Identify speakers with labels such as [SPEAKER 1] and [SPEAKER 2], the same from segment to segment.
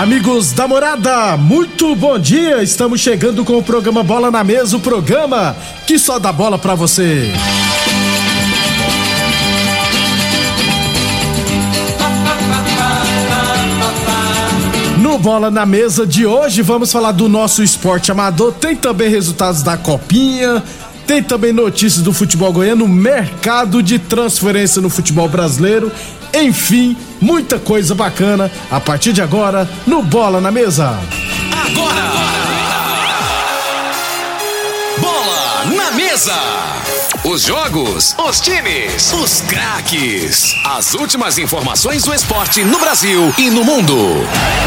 [SPEAKER 1] Amigos da morada, muito bom dia! Estamos chegando com o programa Bola na Mesa o programa que só dá bola pra você. No Bola na Mesa de hoje, vamos falar do nosso esporte amador. Tem também resultados da Copinha. Tem também notícias do futebol goiano, mercado de transferência no futebol brasileiro. Enfim, muita coisa bacana a partir de agora no Bola na Mesa.
[SPEAKER 2] Agora! Bola na mesa! Os jogos, os times, os craques. As últimas informações do esporte no Brasil e no mundo.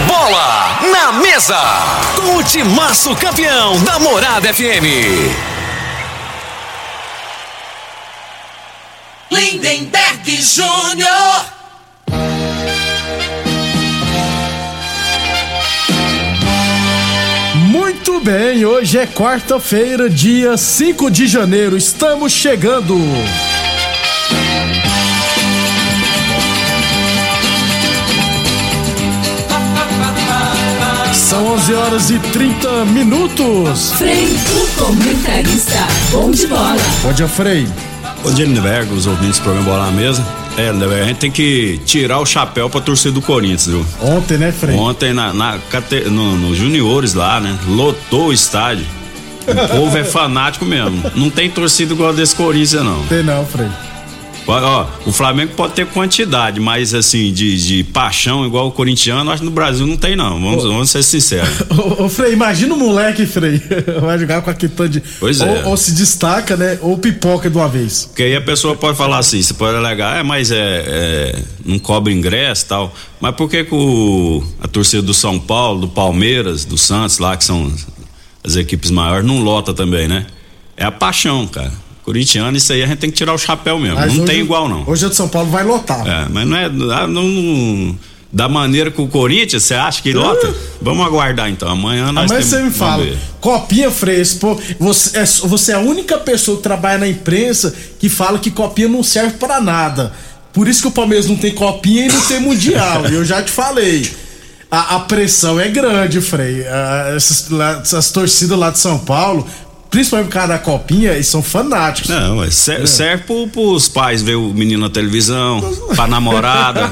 [SPEAKER 2] Bola na mesa! Com o timaço campeão da Morada FM.
[SPEAKER 3] Lindenberg Júnior.
[SPEAKER 1] Muito bem, hoje é quarta-feira, dia 5 de janeiro. Estamos chegando. São 11 horas e 30 minutos.
[SPEAKER 4] Frei, o comentarista, bom de bola.
[SPEAKER 1] Bom dia, Frei.
[SPEAKER 5] Bom dia, Lindenberg, os ouvintes do programa Bola na Mesa. É, a gente tem que tirar o chapéu pra torcer do Corinthians, viu?
[SPEAKER 1] Ontem, né, Frei?
[SPEAKER 5] Ontem, na, na, no, no Juniores lá, né? Lotou o estádio. O povo é fanático mesmo. Não tem torcida igual a desse Corinthians, não.
[SPEAKER 1] Tem não, Frei.
[SPEAKER 5] Ó, o Flamengo pode ter quantidade, mas assim, de, de paixão igual o corintiano, acho que no Brasil não tem, não. Vamos, vamos ser sinceros.
[SPEAKER 1] Ô, ô, Frei, imagina o moleque, Frei. Vai jogar com aquele tanto de.
[SPEAKER 5] Pois é.
[SPEAKER 1] Ou, ou se destaca, né? Ou pipoca de uma vez.
[SPEAKER 5] Porque aí a pessoa pode falar assim, você pode alegar, é, mas é, é, não cobra ingresso e tal. Mas por que, que o, a torcida do São Paulo, do Palmeiras, do Santos lá, que são as equipes maiores, não lota também, né? É a paixão, cara. Corintiano, isso aí a gente tem que tirar o chapéu mesmo.
[SPEAKER 1] Mas
[SPEAKER 5] não
[SPEAKER 1] hoje-
[SPEAKER 5] tem igual, não.
[SPEAKER 1] Hoje o de São Paulo vai lotar.
[SPEAKER 5] É, mas não é. ah, não- não- da maneira que o Corinthians, você acha que lota? Vamos aguardar então. Amanhã nós
[SPEAKER 1] Amanhã
[SPEAKER 5] temos-
[SPEAKER 1] você me fala. Copinha Frespo, você é, você é a única pessoa que trabalha na imprensa que fala que copinha não serve pra nada. Por isso que o Palmeiras não tem copinha e não tem mundial. E eu já te falei. A, a pressão é grande, Frei. Ah, essas, lá- essas torcidas lá de São Paulo, principalmente por causa da copinha, eles são fanáticos.
[SPEAKER 5] Não, é, ser- serve pro, pros pais ver o menino na televisão, pra namorada,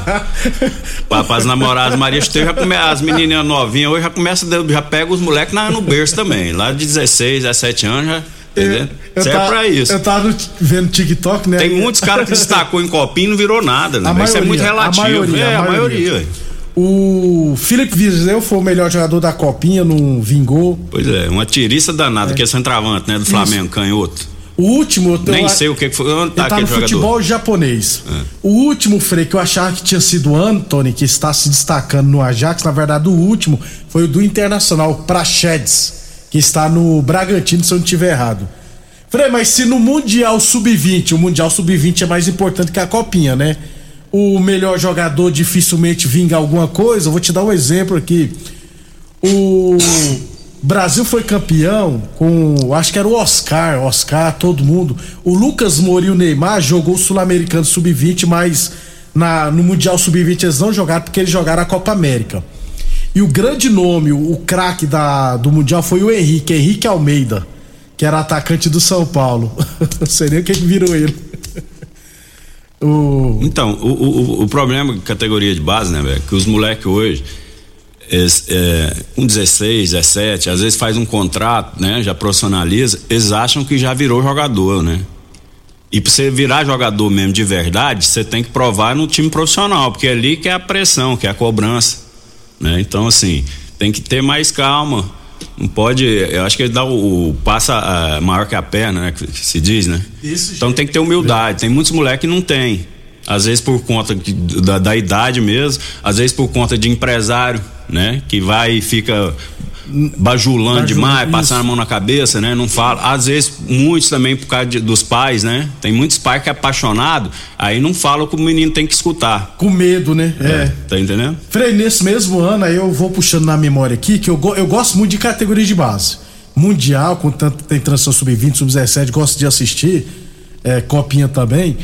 [SPEAKER 5] pra, pras namoradas. Maria Estevam já come, as menininhas novinhas hoje já começa, a- já pega os moleques no berço também. Lá de 16, 17 anos já. Entendeu?
[SPEAKER 1] Eu
[SPEAKER 5] Serve
[SPEAKER 1] tava-
[SPEAKER 5] pra isso.
[SPEAKER 1] Eu tava vendo TikTok, né?
[SPEAKER 5] Tem muitos caras que destacou em copinho e não virou nada, né?
[SPEAKER 1] A
[SPEAKER 5] Isso é
[SPEAKER 1] maioria,
[SPEAKER 5] muito
[SPEAKER 1] a
[SPEAKER 5] relativo.
[SPEAKER 1] maioria,
[SPEAKER 5] é,
[SPEAKER 1] a
[SPEAKER 5] a
[SPEAKER 1] maioria. O Felipe Viseu foi o melhor jogador da copinha, não vingou.
[SPEAKER 5] Pois é, uma tiriça danada, que é centroavante, né? Do Flamengo, canhoto.
[SPEAKER 1] O último, eu
[SPEAKER 5] Nem
[SPEAKER 1] eu-
[SPEAKER 5] sei o que foi. Onde tá
[SPEAKER 1] tá
[SPEAKER 5] aquele
[SPEAKER 1] no
[SPEAKER 5] jogador? É.
[SPEAKER 1] futebol japonês. O último, Frei, que eu achava que tinha sido o Anthony, que está se destacando no Ajax, na verdade, o último foi o do Internacional, o Prachedes, que está no Bragantino, se eu não estiver errado. Frei, mas se no Mundial Sub-20, o Mundial Sub-20 é mais importante que a Copinha, né? O melhor jogador dificilmente vinga alguma coisa, eu vou te dar um exemplo aqui. O Brasil foi campeão com, acho que era o Oscar, Oscar, todo mundo. O Lucas Moura e o Neymar jogou o Sul-Americano Sub-20, mas na, no Mundial Sub-20 eles não jogaram porque eles jogaram a Copa América. E o grande nome, o, o craque do Mundial foi o Henrique, Henrique Almeida, que era atacante do São Paulo. Não sei nem o que virou ele. O,
[SPEAKER 5] Então, o, o, o problema de categoria de base, né, velho? Que os moleques hoje, eles, é, com 16, 17, às vezes faz um contrato, né? Já profissionaliza, eles acham que já virou jogador, né? E para você virar jogador mesmo de verdade, você tem que provar no time profissional, porque é ali que é a pressão, que é a cobrança. Né? Então, assim, tem que ter mais calma. Não pode. Eu acho que ele dá o, o passa uh, maior que a perna, né? Que, que se diz, né? Isso, então tem que ter humildade. Tem muitos moleques que não tem. Às vezes por conta de, da, da idade mesmo, às vezes por conta de empresário, né? Que vai e fica bajulando demais, isso. passando a mão na cabeça, né? Não fala. Às vezes, muitos também por causa de, dos pais, né? Tem muitos pais que é apaixonado, aí não falam que o menino tem que escutar.
[SPEAKER 1] Com medo, né? É. é.
[SPEAKER 5] Tá entendendo?
[SPEAKER 1] Frei, nesse mesmo ano, aí eu vou puxando na memória aqui, que eu, eu gosto muito de categoria de base. Mundial, com tanto tem transição sub-20, sub-17, gosto de assistir. É, copinha também.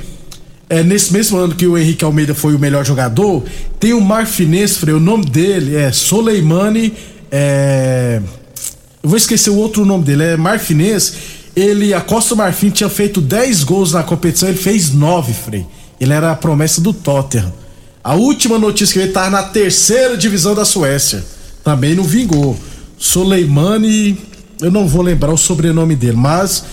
[SPEAKER 1] É, nesse mesmo ano que o Henrique Almeida foi o melhor jogador, tem o Marfinês, Frei, o nome dele é Soleimani é, eu vou esquecer o outro nome dele, é Marfinês. Ele, a Costa Marfim tinha feito 10 gols na competição, ele fez 9, Frei. Ele era a promessa do Tottenham. A última notícia que ele estava na terceira divisão da Suécia. Também não vingou. Soleimani, eu não vou lembrar o sobrenome dele, mas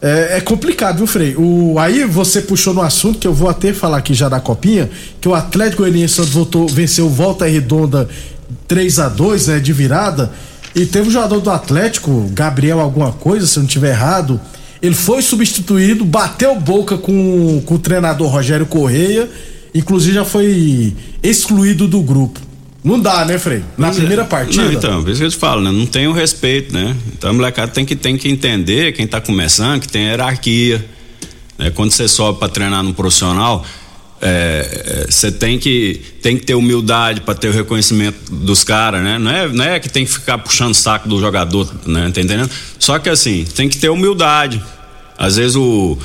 [SPEAKER 1] é, é, complicado, viu, Frei? O, aí você puxou no assunto que eu vou até falar aqui já da copinha, que o Atlético Goianiense voltou, venceu Volta Redonda 3 a 2 né, de virada. E teve um jogador do Atlético, Gabriel alguma coisa, se eu não tiver errado, ele foi substituído, bateu boca com, com o treinador Rogério Correia, inclusive já foi excluído do grupo. Não dá, né, Frei? Na é, primeira partida.
[SPEAKER 5] Não, então, por isso que eu te falo, né? Não tem o respeito, né? Então a molecada tem que, tem que entender, quem tá começando, que tem hierarquia. Né? Quando você sobe para treinar no profissional, você é, tem que tem que ter humildade para ter o reconhecimento dos caras, né? Não é, não é que tem que ficar puxando saco do jogador, né? Tá entendendo? Só que assim, tem que ter humildade. Às vezes o,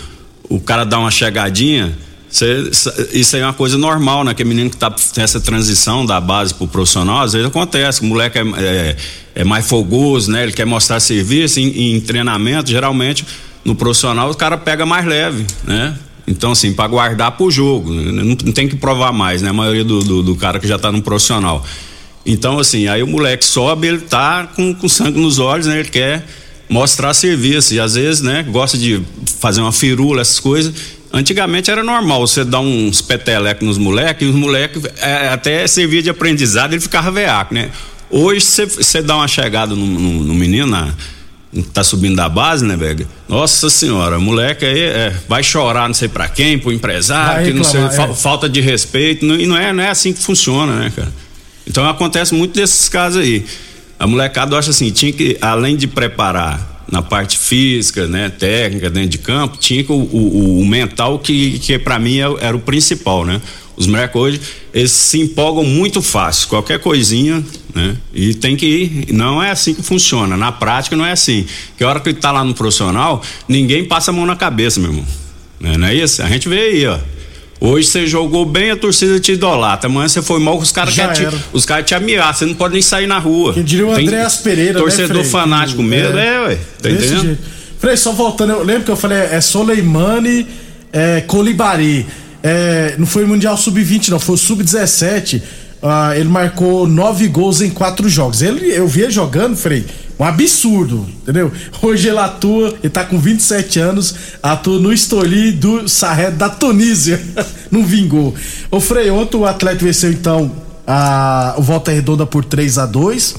[SPEAKER 5] o cara dá uma chegadinha, cê, isso aí é uma coisa normal, né? Que menino que tá tem essa transição da base pro profissional, às vezes acontece, o moleque é, é, é mais fogoso, né? Ele quer mostrar serviço em, em treinamento, geralmente no profissional o cara pega mais leve, né? Então, assim, para guardar pro jogo, não, não, tem que provar mais, né? A maioria do, do, do cara que já tá no profissional. Então, assim, aí o moleque sobe, ele tá com, com sangue nos olhos, né? Ele quer mostrar serviço. E às vezes, né, gosta de fazer uma firula, essas coisas. Antigamente era normal você dar uns petelecos nos moleques, e os moleques é, até servia de aprendizado, ele ficava veaco, né? Hoje você dá uma chegada no, no, no menino, na, tá subindo da base, né, velho? Nossa senhora, moleque aí é, vai chorar não sei para quem, pro empresário, que não sei, é. fa falta de respeito, não, e não é, não é assim que funciona, né, cara? Então acontece muito desses casos aí. A molecada acha assim, tinha que, além de preparar na parte física, né, técnica, dentro de campo, tinha que o, o, o mental que, que para mim é era o principal, né? Os moleques hoje, eles se empolgam muito fácil, qualquer coisinha, né? E tem que ir, não é assim que funciona, na prática não é assim. Que a hora que ele tá lá no profissional, ninguém passa a mão na cabeça, meu irmão. Não é isso? A gente vê aí, ó. Hoje você jogou bem, a torcida te idolatra. Amanhã você foi mal, os caras te, os caras te ameaçam, você não pode nem sair na rua.
[SPEAKER 1] Quem diria o Andréas Pereira,
[SPEAKER 5] né, Torcedor
[SPEAKER 1] né,
[SPEAKER 5] fanático mesmo, é, é ué. Tá entendendo? Jeito.
[SPEAKER 1] Frei, só voltando, eu lembro que eu falei, é Soleimani, é Colibari. É, não foi o Mundial Sub-20, não, foi o Sub-17. Ah, ele marcou nove gols em quatro jogos. Ele, eu vi ele jogando, Frei, um absurdo, entendeu? Hoje ele atua, ele tá com 27 anos, atua no Estoli do Sarret da Tunísia. não vingou. Ô Frei, ontem o Atlético venceu então a, o Volta Redonda por 3 a 2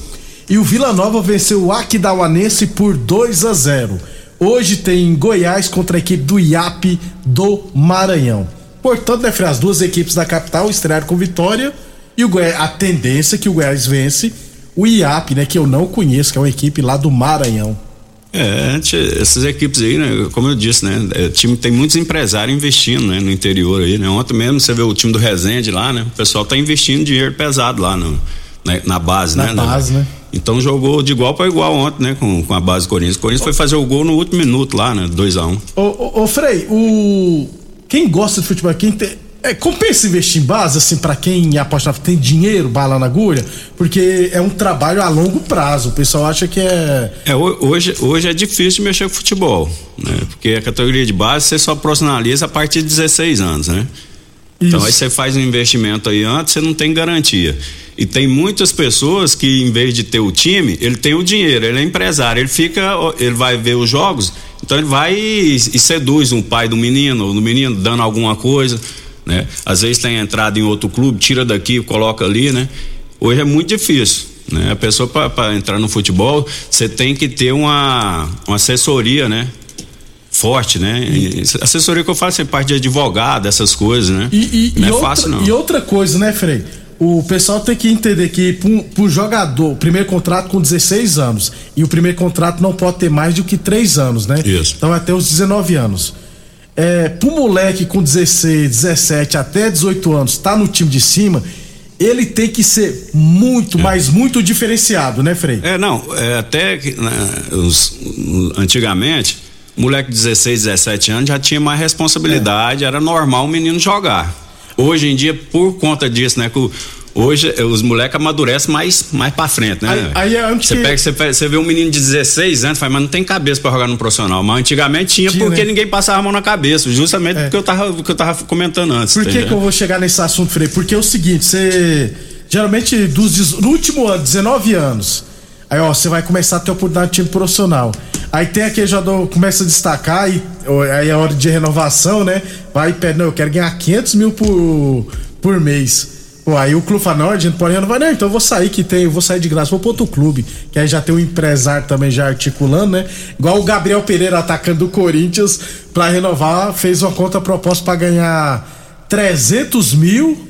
[SPEAKER 1] e o Vila Nova venceu o Aquidauanense por 2 a 0 Hoje tem Goiás contra a equipe do IAP do Maranhão. Portanto, né, as duas equipes da capital estrearam com vitória e o Goiás, a tendência é que o Goiás vence o IAP, né, que eu não conheço, que é uma equipe lá do Maranhão.
[SPEAKER 5] É, essas equipes aí, né, como eu disse, né, é, time tem muitos empresários investindo, né, no interior aí, né. Ontem mesmo você vê o time do Resende lá, né, o pessoal tá investindo dinheiro pesado lá no, na, na base,
[SPEAKER 1] na
[SPEAKER 5] né.
[SPEAKER 1] Base, né?
[SPEAKER 5] Então jogou de igual para igual ontem, né, com, com a base do Corinthians. O Corinthians foi fazer o gol no último minuto lá, né, 2 a 1 um.
[SPEAKER 1] Ô, ô, ô Frei, o quem gosta de futebol, quem tem. É, compensa investir em base, assim, para quem aposta, tem dinheiro, bala na agulha, porque é um trabalho a longo prazo. O pessoal acha que é.
[SPEAKER 5] é hoje, hoje é difícil mexer com futebol, né? Porque a categoria de base você só profissionaliza a partir de 16 anos, né? Então, Isso. Então aí você faz um investimento aí antes, você não tem garantia. E tem muitas pessoas que, em vez de ter o time, ele tem o dinheiro, ele é empresário, ele fica, ele vai ver os jogos Então ele vai e, e seduz um pai do menino, ou do menino dando alguma coisa, né? Às vezes tem entrada em outro clube, tira daqui, coloca ali, né? Hoje é muito difícil. Né? A pessoa para entrar no futebol, você tem que ter uma, uma assessoria, né? forte, né? E, assessoria que eu faço é parte de advogado, essas coisas, né?
[SPEAKER 1] E, e,
[SPEAKER 5] não é
[SPEAKER 1] outra,
[SPEAKER 5] fácil, não.
[SPEAKER 1] E outra coisa, né, Frei? O pessoal tem que entender que para um jogador, o primeiro contrato com 16 anos e o primeiro contrato não pode ter mais do que 3 anos, né?
[SPEAKER 5] Isso.
[SPEAKER 1] Então até os 19 anos. É, pro moleque com 16, 17 até 18 anos tá no time de cima, ele tem que ser muito,
[SPEAKER 5] É.
[SPEAKER 1] mas muito diferenciado, né, Frei?
[SPEAKER 5] É, não, é, até que né, os, antigamente, moleque de 16, 17 anos já tinha mais responsabilidade, era normal o menino jogar. Hoje em dia, por conta disso, né, que hoje eh, os moleques amadurecem mais, mais pra frente, né?
[SPEAKER 1] Aí- aí é onde
[SPEAKER 5] você
[SPEAKER 1] que-
[SPEAKER 5] pega, você, você vê um menino de 16 anos, fala, mas não tem cabeça pra jogar no profissional. Mas antigamente tinha,
[SPEAKER 1] Tinha,
[SPEAKER 5] porque
[SPEAKER 1] né?
[SPEAKER 5] ninguém passava a mão na cabeça, justamente
[SPEAKER 1] É.
[SPEAKER 5] porque eu tava, porque eu tava comentando antes.
[SPEAKER 1] Por que, que eu vou chegar nesse assunto, Frei? Porque é o seguinte, você. Geralmente, dos, no último ano, 19 anos, aí ó, você vai começar a ter oportunidade de time profissional. Aí tem aquele jogador começa a destacar, e aí é hora de renovação, né? Vai e pede, não, eu quero ganhar 500 mil por, por mês. Pô, aí o clube fala, não, a gente pode renovar, não, então eu vou sair que tem, eu vou sair de graça, vou pro outro clube. Que aí já tem um empresário também já articulando, né? Igual o Gabriel Pereira, atacando do Corinthians, pra renovar, fez uma conta proposta pra ganhar 300 mil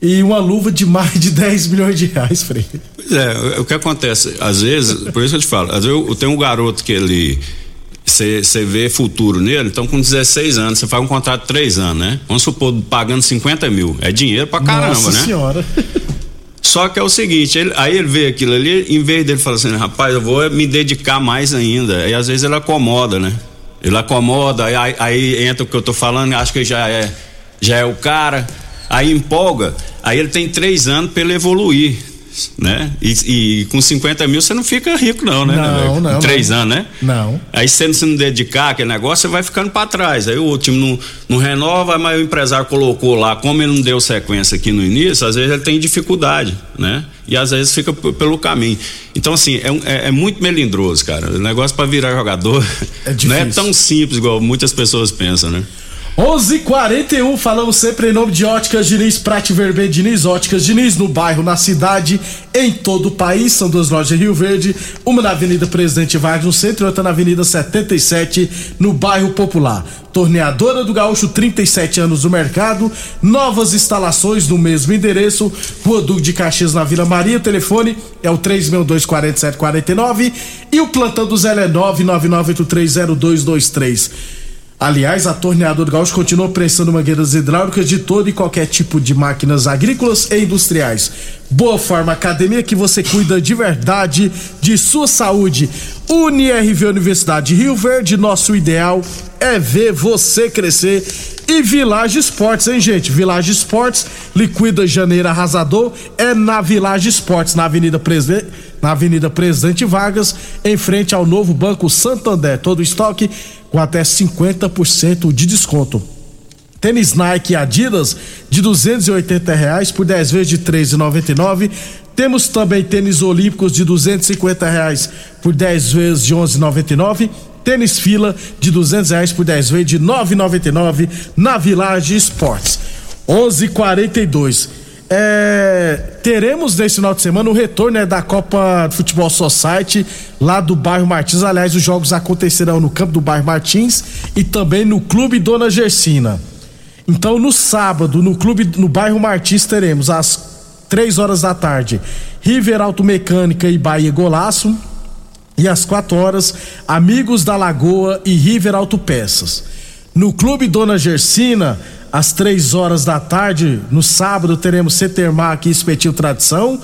[SPEAKER 1] e uma luva de mais de 10 milhões de reais, Frei.
[SPEAKER 5] Pois é, o que acontece, às vezes, por isso que eu te falo, às vezes eu, eu tenho um garoto que ele. Você vê futuro nele, então com 16 anos, você faz um contrato de 3 anos, né? Vamos supor, pagando 50 mil. É dinheiro pra caramba,
[SPEAKER 1] Nossa
[SPEAKER 5] né?
[SPEAKER 1] senhora.
[SPEAKER 5] Só que é o seguinte, ele- aí ele vê aquilo ali, em vez dele falar assim, rapaz, eu vou me dedicar mais ainda. E às vezes ele acomoda, né? Ele acomoda, aí, aí- entra o que eu tô falando, acho que já é, já é o cara, aí empolga, aí ele tem três anos pra ele evoluir, né? E, e com 50 mil você não fica rico, não, né?
[SPEAKER 1] Não,
[SPEAKER 5] né,
[SPEAKER 1] não,
[SPEAKER 5] Três
[SPEAKER 1] não.
[SPEAKER 5] anos, né?
[SPEAKER 1] Não.
[SPEAKER 5] Aí se você não dedicar aquele negócio, você vai ficando pra trás. Aí o time não, não renova, mas o empresário colocou lá, como ele não deu sequência aqui no início, às vezes ele tem dificuldade, né? E às vezes fica pelo caminho. Então, assim, é, é- é muito melindroso, cara. O negócio pra virar jogador
[SPEAKER 1] É
[SPEAKER 5] não é tão simples igual muitas pessoas pensam, né?
[SPEAKER 1] 11:41 falamos sempre em nome de Óticas Diniz, Prate Vermelho Diniz, Óticas Diniz, no bairro, na cidade, em todo o país. São duas lojas em Rio Verde, uma na Avenida Presidente Vargas, no centro, e outra na Avenida 77, no bairro Popular. Torneadora do Gaúcho, 37 anos no mercado, novas instalações no mesmo endereço, Rua Duque de Caxias, na Vila Maria. O telefone é o 3624749 e o plantão do Zé é 999830223. Aliás, a Torneadora Gaúcho continua prestando mangueiras hidráulicas de todo e qualquer tipo de máquinas agrícolas e industriais. Boa Forma Academia que você cuida de verdade de sua saúde. UniRV Universidade de Rio Verde, nosso ideal é ver você crescer. E Village Esportes, hein, gente? Village Esportes, liquida janeiro arrasador, é na Village Esportes, na Avenida Presidente na Avenida Presidente Vargas, em frente ao novo Banco Santander. Todo estoque com até 50% de desconto. Tênis Nike Adidas de 280 reais por 10 vezes de 13,99. Temos também tênis olímpicos de 250 reais por 10 vezes de 11,99. Tênis fila de 200 reais por 10 vezes de 9,99 na Village Esportes. 11:42. É, teremos nesse final de semana o retorno né, da Copa Futebol Society lá do bairro Martins. Aliás, os jogos acontecerão no campo do bairro Martins e também no Clube Dona Gersina. Então, no sábado, no clube, no bairro Martins, teremos às 3 horas da tarde River Automecânica e Bahia Golaço. E às 4 horas, Amigos da Lagoa e River Autopeças. No Clube Dona Gersina, às 3 horas da tarde, no sábado, teremos Cetermac e Espetil Tradição.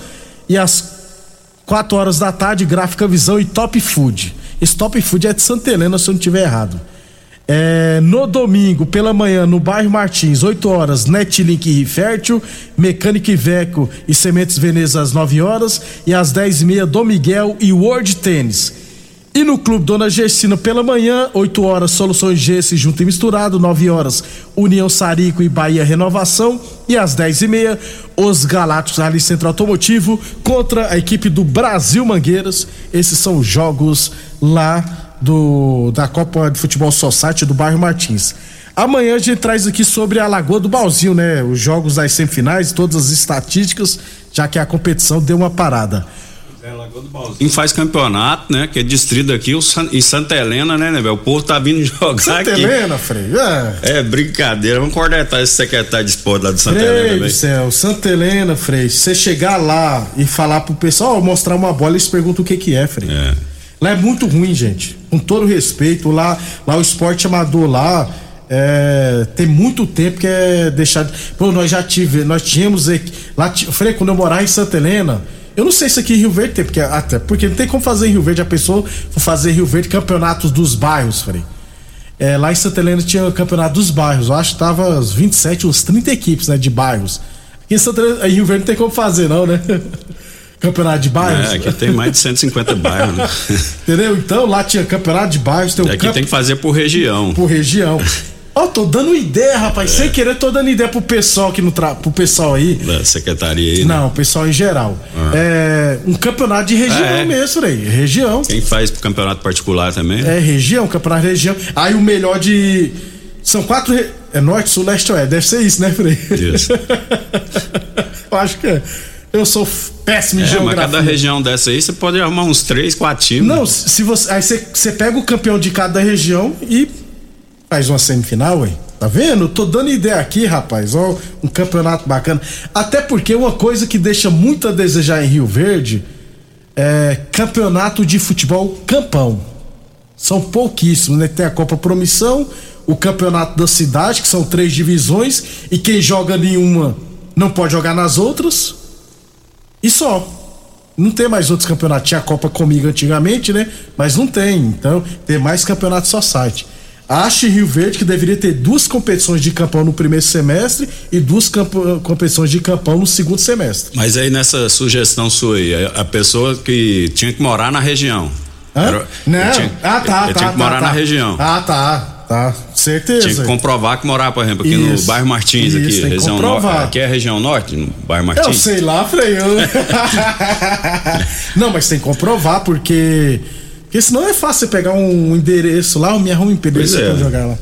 [SPEAKER 1] E às 4 horas da tarde, Gráfica Visão e Top Food. Esse Top Food é de Santa Helena, se eu não estiver errado. É, no domingo, pela manhã, no bairro Martins, 8 horas, Netlink e Rifértil, Mecânica Iveco e Sementes Veneza às 9 horas, e às 10 e meia, Dom Miguel e World Tênis. E no Clube Dona Gersina, pela manhã, 8 horas, Soluções Gesse junto e misturado, 9 horas, União Sarico e Bahia Renovação, e às 10 e meia, os Galácticos ali Centro Automotivo contra a equipe do Brasil Mangueiras. Esses são os jogos lá do, da Copa de Futebol Society do bairro Martins. Amanhã a gente traz aqui sobre a Lagoa do Balzinho, né? Os jogos das semifinais, todas as estatísticas, já que a competição deu uma parada.
[SPEAKER 5] E faz campeonato, né? Que é distrito aqui o San, em Santa Helena, né, né, velho? O povo tá vindo jogar
[SPEAKER 1] Santa
[SPEAKER 5] aqui.
[SPEAKER 1] Helena, Frei. É.
[SPEAKER 5] É brincadeira. Vamos cornetar esse secretário de esporte lá do Santa
[SPEAKER 1] Frei
[SPEAKER 5] Helena,
[SPEAKER 1] do
[SPEAKER 5] velho.
[SPEAKER 1] céu, Santa Helena, Frei. Se você chegar lá e falar pro pessoal, ó, mostrar uma bola, eles perguntam o que que é, Frei.
[SPEAKER 5] É.
[SPEAKER 1] Lá é muito ruim, gente. Com todo respeito, lá, lá o esporte amador lá é, tem muito tempo que é deixado. Pô, nós já tive, nós tínhamos lá, Frei, quando eu morava em Santa Helena, eu não sei se aqui em Rio Verde tem, porque até porque não tem como fazer em Rio Verde a pessoa fazer Rio Verde campeonatos dos bairros, Frei. É, lá em Santa Helena tinha o campeonato dos bairros. Eu acho que tava uns 27, uns 30 equipes, né, de bairros. Aqui em Santa Helena, em Rio Verde não tem como fazer, não, né? campeonato de bairros.
[SPEAKER 5] É, aqui tem mais de 150 bairros, né?
[SPEAKER 1] Entendeu? Então lá tinha campeonato de bairros, tem o
[SPEAKER 5] Aqui
[SPEAKER 1] campo
[SPEAKER 5] tem que fazer por região.
[SPEAKER 1] por região. Ó, tô dando ideia, rapaz. Sem querer, tô dando ideia pro pessoal que no tra... pro pessoal aí.
[SPEAKER 5] Da secretaria aí. né?
[SPEAKER 1] Não, pessoal em geral. É um campeonato de região
[SPEAKER 5] É.
[SPEAKER 1] mesmo, aí. Região.
[SPEAKER 5] Quem faz pro campeonato particular também?
[SPEAKER 1] É região, campeonato de região. Aí o melhor de. São quatro. re- É norte, sul, leste, oeste. Deve ser isso, né, Frei?
[SPEAKER 5] Isso.
[SPEAKER 1] Eu acho que é. Eu sou péssimo em
[SPEAKER 5] É, mas
[SPEAKER 1] geografia.
[SPEAKER 5] cada região dessa aí você pode arrumar uns três, quatro times.
[SPEAKER 1] Não, se você. Aí você, você pega o campeão de cada região e faz uma semifinal, ué. Tá vendo? Tô dando ideia aqui, rapaz. Ó, um campeonato bacana. Até porque uma coisa que deixa muito a desejar em Rio Verde é campeonato de futebol campão. São pouquíssimos, né? Tem a Copa Promissão, o campeonato da cidade, que são três divisões, e quem joga nenhuma não pode jogar nas outras. E só. Não tem mais outros campeonatos. Tinha a Copa comigo antigamente, né? Mas não tem. Então, tem mais campeonato só site. Acho em Rio Verde que deveria ter duas competições de campão no primeiro semestre e duas competições de campão no segundo semestre.
[SPEAKER 5] Mas aí nessa sugestão sua aí, a pessoa que tinha que morar na região.
[SPEAKER 1] Hã?
[SPEAKER 5] Era-
[SPEAKER 1] não.
[SPEAKER 5] tinha,
[SPEAKER 1] ah, tá, tá.
[SPEAKER 5] tinha que
[SPEAKER 1] tá,
[SPEAKER 5] morar
[SPEAKER 1] tá.
[SPEAKER 5] na região.
[SPEAKER 1] Ah, tá. Tá. Certeza.
[SPEAKER 5] Tinha que comprovar que morava, por exemplo, aqui no
[SPEAKER 1] Isso.
[SPEAKER 5] bairro Martins,
[SPEAKER 1] Isso,
[SPEAKER 5] aqui, região norte. Aqui é a região norte, no bairro Martins.
[SPEAKER 1] Eu sei lá, Frei. eu- não, mas tem que comprovar, porque. Porque senão é fácil você pegar um endereço lá, me arruma um endereço
[SPEAKER 5] é.
[SPEAKER 1] pra jogar lá.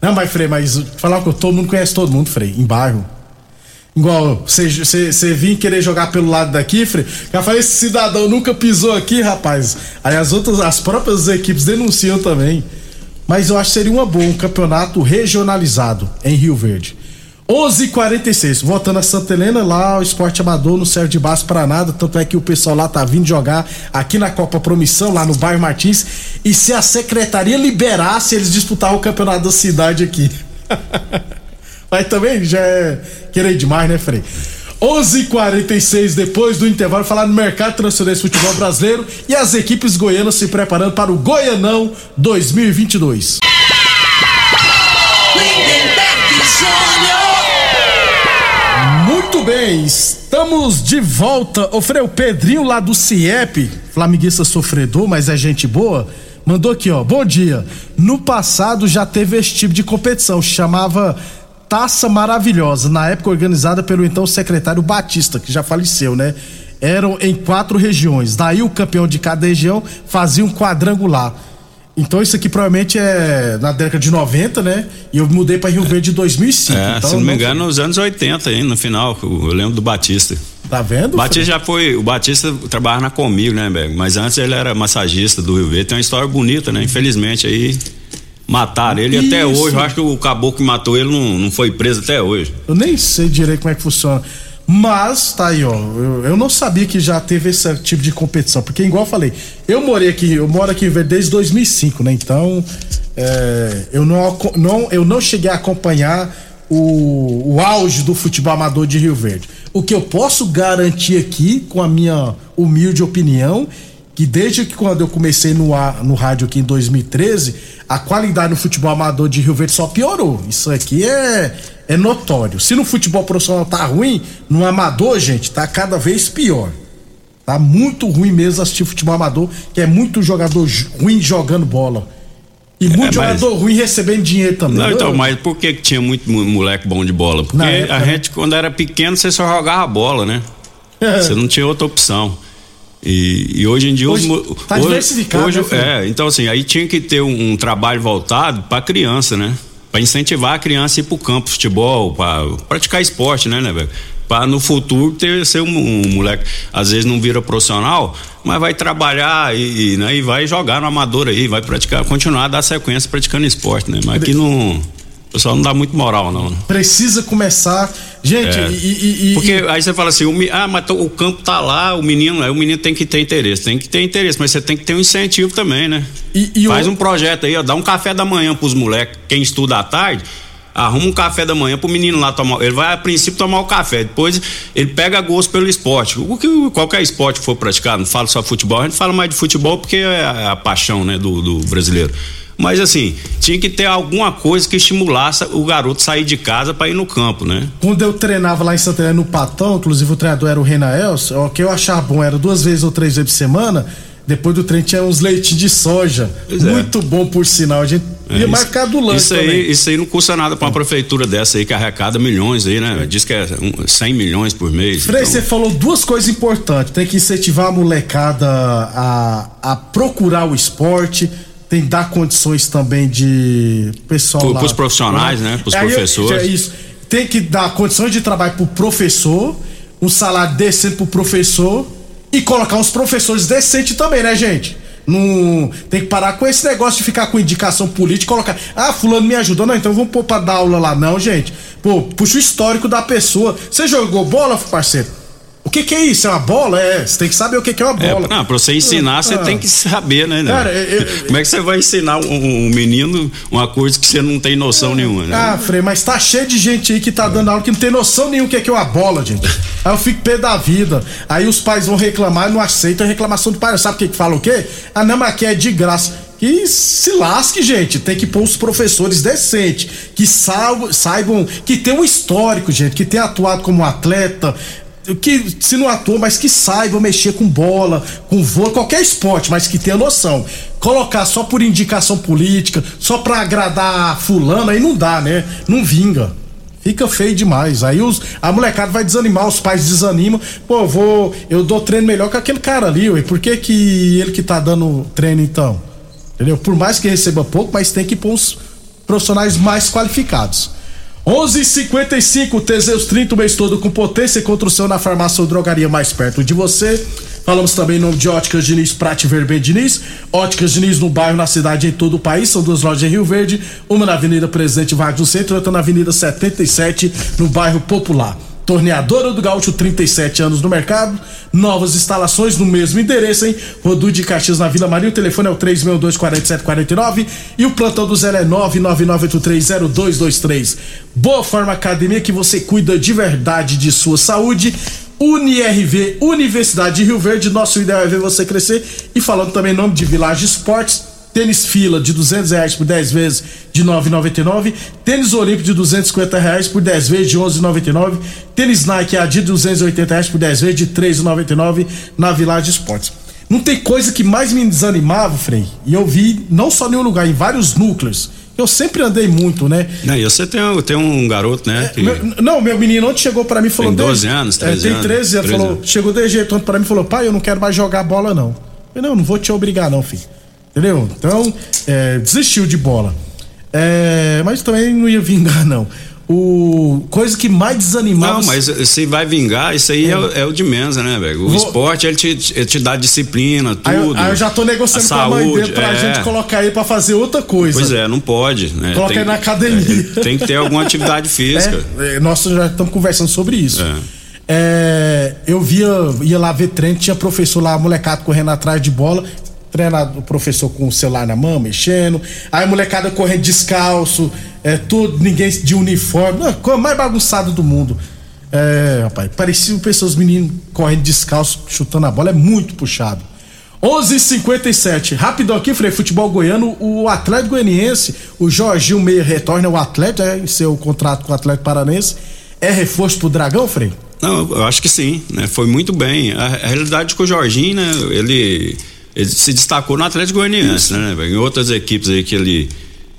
[SPEAKER 1] Não, mas Frei, mas falar que todo mundo conhece todo mundo, Frei, em bairro. Igual você vir querer jogar pelo lado daqui, Frei. Já falei, esse cidadão nunca pisou aqui, rapaz. Aí as outras, as próprias equipes denunciam também. Mas eu acho que seria uma boa, um campeonato regionalizado em Rio Verde. 11:46 voltando a Santa Helena, lá o esporte amador não serve de base para nada, tanto é que o pessoal lá tá vindo jogar aqui na Copa Promissão, lá no bairro Martins, e se a secretaria liberasse, eles disputavam o campeonato da cidade aqui. Mas também já é querer demais, né, Frei? 11:46 depois do intervalo, falar no mercado transferência futebol brasileiro e as equipes goianas se preparando para o Goianão 2022. Muito bem, estamos de volta. Ô, Frei, o Pedrinho lá do CIEP, flamenguista sofredor, mas é gente boa, mandou aqui, ó. Bom dia. No passado já teve esse tipo de competição, chamava Taça Maravilhosa, na época organizada pelo então secretário Batista, que já faleceu, né? Eram em quatro regiões. Daí o campeão de cada região fazia um quadrangular. Então isso aqui provavelmente é na década de 90, né? E eu mudei para Rio Verde em 2005.
[SPEAKER 5] É,
[SPEAKER 1] então
[SPEAKER 5] se não me engano, nos anos 80 aí, no final, eu lembro do Batista.
[SPEAKER 1] Tá vendo?
[SPEAKER 5] O Batista já foi, o Batista trabalhava na Comigo, né, Bego? Mas antes ele era massagista do Rio Verde, tem uma história bonita, né? Infelizmente aí mataram ele e até hoje, eu acho que o caboclo que matou ele não, não foi preso até hoje.
[SPEAKER 1] Eu nem sei direito como é que funciona. Mas, tá aí, ó. Eu, eu não sabia que já teve esse tipo de competição. Porque, igual eu falei, eu morei aqui, eu moro aqui desde 2005, né? Então, é, eu, não, não, eu não cheguei a acompanhar o, o auge do futebol amador de Rio Verde. O que eu posso garantir aqui, com a minha humilde opinião, que desde que quando eu comecei no, no rádio aqui em 2013, a qualidade no futebol amador de Rio Verde só piorou. Isso aqui é, é notório. Se no futebol profissional tá ruim, no amador, gente, tá cada vez pior. Tá muito ruim mesmo assistir futebol amador, que é muito jogador ruim jogando bola. E muito
[SPEAKER 5] mas-
[SPEAKER 1] jogador ruim recebendo dinheiro também.
[SPEAKER 5] Não, então, mas por que, que tinha muito mo- moleque bom de bola? Porque
[SPEAKER 1] época,
[SPEAKER 5] a
[SPEAKER 1] né?
[SPEAKER 5] gente, quando era pequeno, você só jogava bola, né? Você não tinha outra opção. E, e hoje em dia
[SPEAKER 1] hoje,
[SPEAKER 5] os,
[SPEAKER 1] tá hoje, diversificado,
[SPEAKER 5] hoje,
[SPEAKER 1] né,
[SPEAKER 5] é, então assim, aí tinha que ter um, um trabalho voltado para criança, né? Para incentivar a criança a ir pro campo, futebol, para praticar esporte, né, né, velho? Para no futuro ter ser um, um, moleque, às vezes não vira profissional, mas vai trabalhar e, e, né, e vai jogar no amador aí, vai praticar, continuar a dar sequência praticando esporte, né? Mas aqui não o pessoal não dá muito moral, não. Né?
[SPEAKER 1] Precisa começar. Gente, é. e,
[SPEAKER 5] e, Porque aí você fala assim, o, ah, mas o campo tá lá, o menino, o menino tem que ter interesse, tem que ter interesse, mas você tem que ter um incentivo também, né? E, Faz um projeto aí, ó, dá um café da manhã pros moleques, quem estuda à tarde, arruma um café da manhã pro menino lá tomar. Ele vai a princípio tomar o café, depois ele pega gosto pelo esporte. O que qualquer esporte for praticado, não fala só futebol, a gente fala mais de futebol porque é a, a paixão, né, do, do brasileiro. Mas assim, tinha que ter alguma coisa que estimulasse o garoto sair de casa para ir no campo, né?
[SPEAKER 1] Quando eu treinava lá em Santa Helena no Patão, inclusive o treinador era o Renael, o que eu achava bom era duas vezes ou três vezes por semana. Depois do treino tinha uns leites de soja. Pois é. Muito é. bom, por sinal. A gente é, ia marcar do lanche
[SPEAKER 5] isso aí, Isso aí não custa nada para uma prefeitura dessa aí que arrecada milhões aí, né? Diz que é 100 milhões por mês.
[SPEAKER 1] Frei, então... você falou duas coisas importantes. Tem que incentivar a molecada a, a procurar o esporte tem que dar condições também de pessoal
[SPEAKER 5] para os profissionais, né? Para os professores.
[SPEAKER 1] É isso. Tem que dar condições de trabalho para o professor, um salário decente para o professor e colocar uns professores decentes também, né, gente? Não tem que parar com esse negócio de ficar com indicação política, colocar, ah, fulano me ajudou, não, então vamos pôr para dar aula lá, não, gente. Pô, puxa o histórico da pessoa. Você jogou bola, parceiro? O que, que é isso? É uma bola? É, você tem que saber o que, que é uma bola.
[SPEAKER 5] É, não, pra você ensinar, ah, você tem que saber, né? né? Cara, eu, Como é que você vai ensinar um, um, menino uma coisa que você não tem noção nenhuma, né?
[SPEAKER 1] Ah, Frei, mas tá cheio de gente aí que tá dando aula que não tem noção nenhuma o que, que é uma bola, gente. Aí eu fico pé da vida. Aí os pais vão reclamar e não aceitam a reclamação do pai. Sabe o que que fala o quê? Ah, não, mas aqui é de graça. Que se lasque, gente. Tem que pôr os professores decentes, que saibam, saibam que tem um histórico, gente, que tem atuado como atleta, que se não atua, mas que saiba mexer com bola, com vôlei, qualquer esporte, mas que tenha noção. Colocar só por indicação política, só pra agradar fulano, aí não dá, né? Não vinga. Fica feio demais. Aí os, a molecada vai desanimar, os pais desanimam. Pô, eu vou. Eu dou treino melhor que aquele cara ali, ué. Por que, que ele que tá dando treino então? Entendeu? Por mais que receba pouco, mas tem que pôr os profissionais mais qualificados. 11:55 Teseus 30 o mês todo com potência e construção na farmácia ou drogaria mais perto de você. Falamos também em nome de Óticas Diniz, Prate Verben Diniz. Óticas Diniz no bairro, na cidade, em todo o país. São duas lojas em Rio Verde, uma na Avenida Presidente Vargas do Centro e outra na Avenida 77, no bairro Popular. Torneadora do Gaúcho, 37 anos no mercado. Novas instalações no mesmo endereço, hein? Rodu de Caxias na Vila Maria. O telefone é o 362-4749 e o plantão do zero é 999830223. Boa Forma Academia que você cuida de verdade de sua saúde. UniRV, Universidade de Rio Verde. Nosso ideal é ver você crescer. E falando também em nome de Village Esportes Tênis fila de 200 reais por 10 vezes de 9,99. Tênis Olímpico de 250 reais por 10 vezes de 11,99. Tênis Nike AD de 280 reais por 10 vezes de 3,99 na Village Esportes. Não tem coisa que mais me desanimava, Frei. E eu vi não só em um lugar, em vários núcleos. Eu sempre andei muito, né?
[SPEAKER 5] Não, e você tem, tem um garoto, né?
[SPEAKER 1] É, meu, não, meu menino ontem chegou para mim e falou.
[SPEAKER 5] Tem 12 anos, 13
[SPEAKER 1] é,
[SPEAKER 5] tem
[SPEAKER 1] 13 anos. Falou, chegou de jeito ontem para mim e falou: pai, eu não quero mais jogar bola, não. Eu não, não vou te obrigar, não, filho. Entendeu? Então, é, desistiu de bola. É, mas também não ia vingar, não. O coisa que mais desanimava.
[SPEAKER 5] Não, mas se vai vingar, isso aí é, é, é o de menos, né, velho? O Vou... esporte, ele te, ele te dá disciplina, tudo. Aí,
[SPEAKER 1] eu, aí eu já tô negociando com a mãe dele pra é. gente colocar ele pra fazer outra coisa.
[SPEAKER 5] Pois é, não pode, né?
[SPEAKER 1] Coloca ele na academia.
[SPEAKER 5] É, tem que ter alguma atividade física.
[SPEAKER 1] É, nós já estamos conversando sobre isso. É. eu via, ia lá ver treino, tinha professor lá, molecado correndo atrás de bola treinador, o professor com o celular na mão, mexendo, aí a molecada correndo descalço, é, tudo, ninguém de uniforme, não, coisa mais bagunçada do mundo. É, rapaz, parecia pessoas, meninos correndo descalço, chutando a bola, é muito puxado. 11:57 Rapidão aqui, Frei, futebol goiano, o Atlético Goianiense, o Jorginho Meia retorna ao Atlético, é, em seu contrato com o Atlético Paranense, é reforço pro Dragão, Frei?
[SPEAKER 5] Não, eu acho que sim, né? Foi muito bem. A, a realidade com o Jorginho, né? Ele ele se destacou no Atlético Goianiense, né, Em outras equipes aí que ele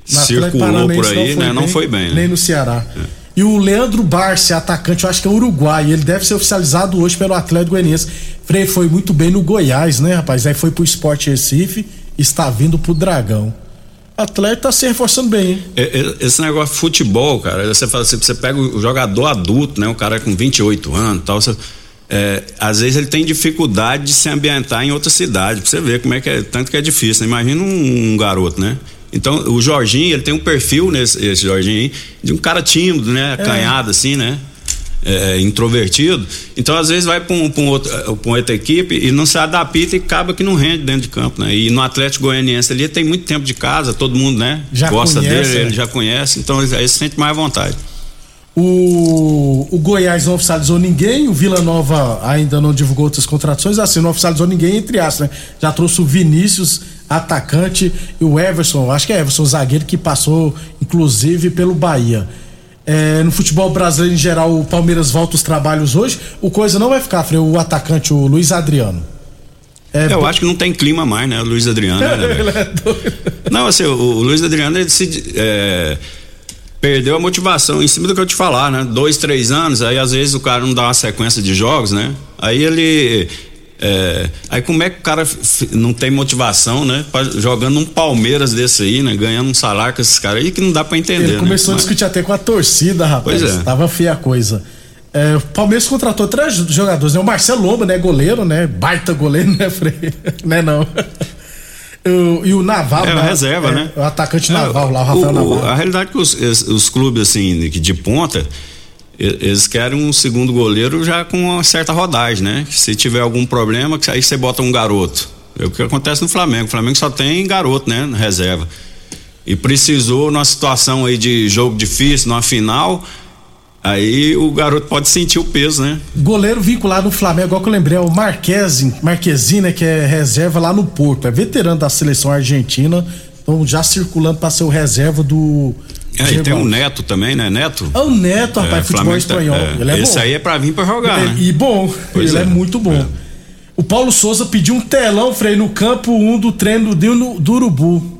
[SPEAKER 5] no circulou por aí, não né? Bem, não foi bem. Né?
[SPEAKER 1] Nem no Ceará. É. E o Leandro Barsi, atacante, eu acho que é uruguai, ele deve ser oficializado hoje pelo Atlético Goianiense. Frei foi muito bem no Goiás, né, rapaz? Aí foi pro Esporte Recife, está vindo pro Dragão. Atleta tá se reforçando bem, hein?
[SPEAKER 5] Esse negócio de futebol, cara, você fala assim, você pega o jogador adulto, né? O cara com 28 anos tal, você, é, às vezes ele tem dificuldade de se ambientar em outra cidade, pra você ver como é que é, tanto que é difícil, né? Imagina um, um garoto, né? Então, o Jorginho, ele tem um perfil nesse esse Jorginho aí, de um cara tímido, né? Acanhado, assim, né? É, introvertido. Então, às vezes, vai para um, um uma outra equipe e não se adapta e acaba que não rende dentro de campo, né? E no Atlético Goianiense ali tem muito tempo de casa, todo mundo, né?
[SPEAKER 1] Já
[SPEAKER 5] Gosta
[SPEAKER 1] conhece,
[SPEAKER 5] dele,
[SPEAKER 1] né?
[SPEAKER 5] ele já conhece, então ele, ele se sente mais à vontade.
[SPEAKER 1] O, o Goiás não oficializou ninguém, o Vila Nova ainda não divulgou outras contratações, assim, não oficializou ninguém, entre aspas, né? Já trouxe o Vinícius, atacante, e o Everson, acho que é Everson, zagueiro, que passou, inclusive, pelo Bahia. É, no futebol brasileiro em geral, o Palmeiras volta os trabalhos hoje. O coisa não vai ficar, Frei, o atacante, o Luiz Adriano. É,
[SPEAKER 5] Eu acho que não tem clima mais, né? O Luiz Adriano. né,
[SPEAKER 1] é.
[SPEAKER 5] Não, assim, o, o Luiz Adriano, ele se. é, perdeu a motivação em cima do que eu te falar, né? Dois, três anos, aí às vezes o cara não dá uma sequência de jogos, né? Aí ele. é, aí como é que o cara não tem motivação, né? Pra- jogando um Palmeiras desse aí, né? Ganhando um salário com esses caras aí que não dá pra entender.
[SPEAKER 1] Ele
[SPEAKER 5] né?
[SPEAKER 1] começou a
[SPEAKER 5] Mas-
[SPEAKER 1] discutir até com a torcida, rapaz.
[SPEAKER 5] Pois é.
[SPEAKER 1] Tava feia a coisa. É, o Palmeiras contratou três jogadores, né? O Marcelo Lomba, né? Goleiro, né? Baita goleiro, né, Frei? né, não. O- e o Naval,
[SPEAKER 5] É,
[SPEAKER 1] né?
[SPEAKER 5] a reserva,
[SPEAKER 1] É,
[SPEAKER 5] né?
[SPEAKER 1] O atacante
[SPEAKER 5] É,
[SPEAKER 1] Naval lá, o Rafael
[SPEAKER 5] o-
[SPEAKER 1] Naval.
[SPEAKER 5] A realidade é que os, os clubes, assim, de, de ponta, eles querem um segundo goleiro já com uma certa rodagem, né? Se tiver algum problema, que aí você bota um garoto. É o que acontece no Flamengo. O Flamengo só tem garoto, né? Na reserva. E precisou, numa situação aí de jogo difícil, numa final, aí o garoto pode sentir o peso, né?
[SPEAKER 1] Goleiro vinculado no Flamengo, igual que eu lembrei, é o Marquezin, Marquezin, né? Que é reserva lá no Porto. É veterano da seleção argentina. Então já circulando pra ser o reserva do.
[SPEAKER 5] É, e tem o
[SPEAKER 1] Alves.
[SPEAKER 5] Neto também, né? Neto.
[SPEAKER 1] É o Neto, rapaz,
[SPEAKER 5] É,
[SPEAKER 1] futebol
[SPEAKER 5] tá-
[SPEAKER 1] espanhol.
[SPEAKER 5] é,
[SPEAKER 1] Ele é
[SPEAKER 5] esse
[SPEAKER 1] bom.
[SPEAKER 5] aí é pra vir pra jogar,
[SPEAKER 1] É,
[SPEAKER 5] né?
[SPEAKER 1] E bom,
[SPEAKER 5] Pois
[SPEAKER 1] ele é.
[SPEAKER 5] é.
[SPEAKER 1] muito bom.
[SPEAKER 5] É.
[SPEAKER 1] O Paulo Souza pediu um telão, Frei, no campo 1 do treino do, do, do Urubu.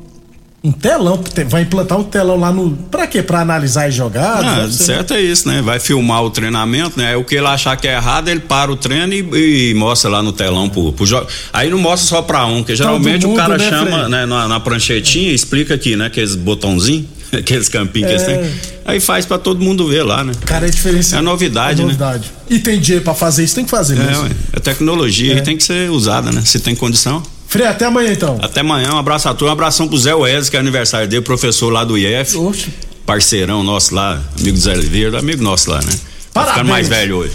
[SPEAKER 1] Um telão, te- vai implantar um telão lá no. Pra quê? Pra analisar as jogadas?
[SPEAKER 5] Ah, certo é isso, né? Vai filmar o treinamento, né? Aí O que ele achar que é errado, ele para o treino e, e mostra lá no telão pro, pro jo- Aí não mostra só pra um, porque geralmente
[SPEAKER 1] mundo,
[SPEAKER 5] o cara
[SPEAKER 1] né,
[SPEAKER 5] chama, né, na, na pranchetinha, explica aqui, né? Aqueles botãozinhos, aqueles campinhos que eles
[SPEAKER 1] É.
[SPEAKER 5] têm. Aí faz pra todo mundo ver lá, né?
[SPEAKER 1] Cara, é diferenciado.
[SPEAKER 5] É novidade,
[SPEAKER 1] é
[SPEAKER 5] né?
[SPEAKER 1] novidade. E tem dinheiro pra fazer isso, tem que fazer
[SPEAKER 5] É,
[SPEAKER 1] mesmo.
[SPEAKER 5] ué, a tecnologia
[SPEAKER 1] É.
[SPEAKER 5] aí tem que ser usada, né? Se tem condição.
[SPEAKER 1] Frei, até amanhã então.
[SPEAKER 5] Até amanhã, um abraço a todos, um abração pro Zé Wesley, que é aniversário dele, professor lá do IF,
[SPEAKER 1] Oxe.
[SPEAKER 5] parceirão nosso lá, amigo do Zé Oliveira, amigo nosso lá, né? Tá
[SPEAKER 1] Parabéns.
[SPEAKER 5] ficando mais velho hoje.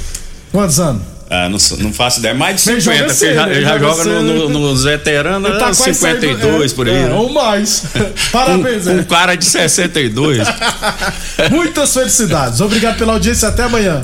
[SPEAKER 1] Quantos anos?
[SPEAKER 5] Ah, não, não faço ideia. Mais de
[SPEAKER 1] Ele
[SPEAKER 5] 50,
[SPEAKER 1] joga
[SPEAKER 5] porque
[SPEAKER 1] cedo,
[SPEAKER 5] já,
[SPEAKER 1] ele
[SPEAKER 5] ele já
[SPEAKER 1] joga
[SPEAKER 5] joga no, no, nos veteranos,
[SPEAKER 1] Ele tá
[SPEAKER 5] né,
[SPEAKER 1] quase
[SPEAKER 5] 52
[SPEAKER 1] saindo-
[SPEAKER 5] por aí.
[SPEAKER 1] é,
[SPEAKER 5] né?
[SPEAKER 1] Ou mais. Parabéns,
[SPEAKER 5] um, um
[SPEAKER 1] é.
[SPEAKER 5] cara de 62.
[SPEAKER 1] Muitas felicidades. Obrigado pela audiência. Até amanhã.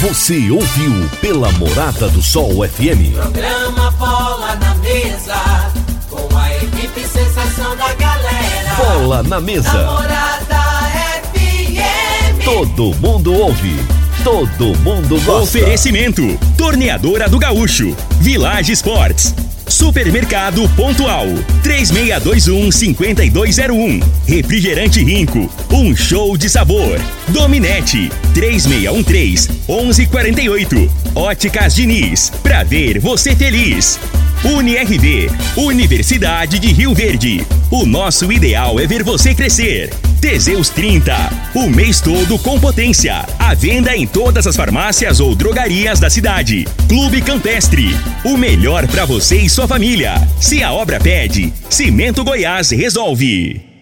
[SPEAKER 6] Você ouviu pela Morada do Sol FM.
[SPEAKER 3] Programa Bola na Mesa, com a equipe sensação da galera.
[SPEAKER 6] Bola na mesa.
[SPEAKER 3] Namorada FM.
[SPEAKER 6] Todo mundo ouve. Todo mundo gosta.
[SPEAKER 7] Oferecimento: Torneadora do Gaúcho, Village Sports, Supermercado Pontual, 3621-5201, Refrigerante Rinco, um show de sabor. Dominete, 3613-1148, Óticas Diniz, pra ver você feliz. UniRV, Universidade de Rio Verde. O nosso ideal é ver você crescer. Teseus 30, o mês todo com potência. À venda em todas as farmácias ou drogarias da cidade. Clube Campestre, o melhor para você e sua família. Se a obra pede, Cimento Goiás resolve.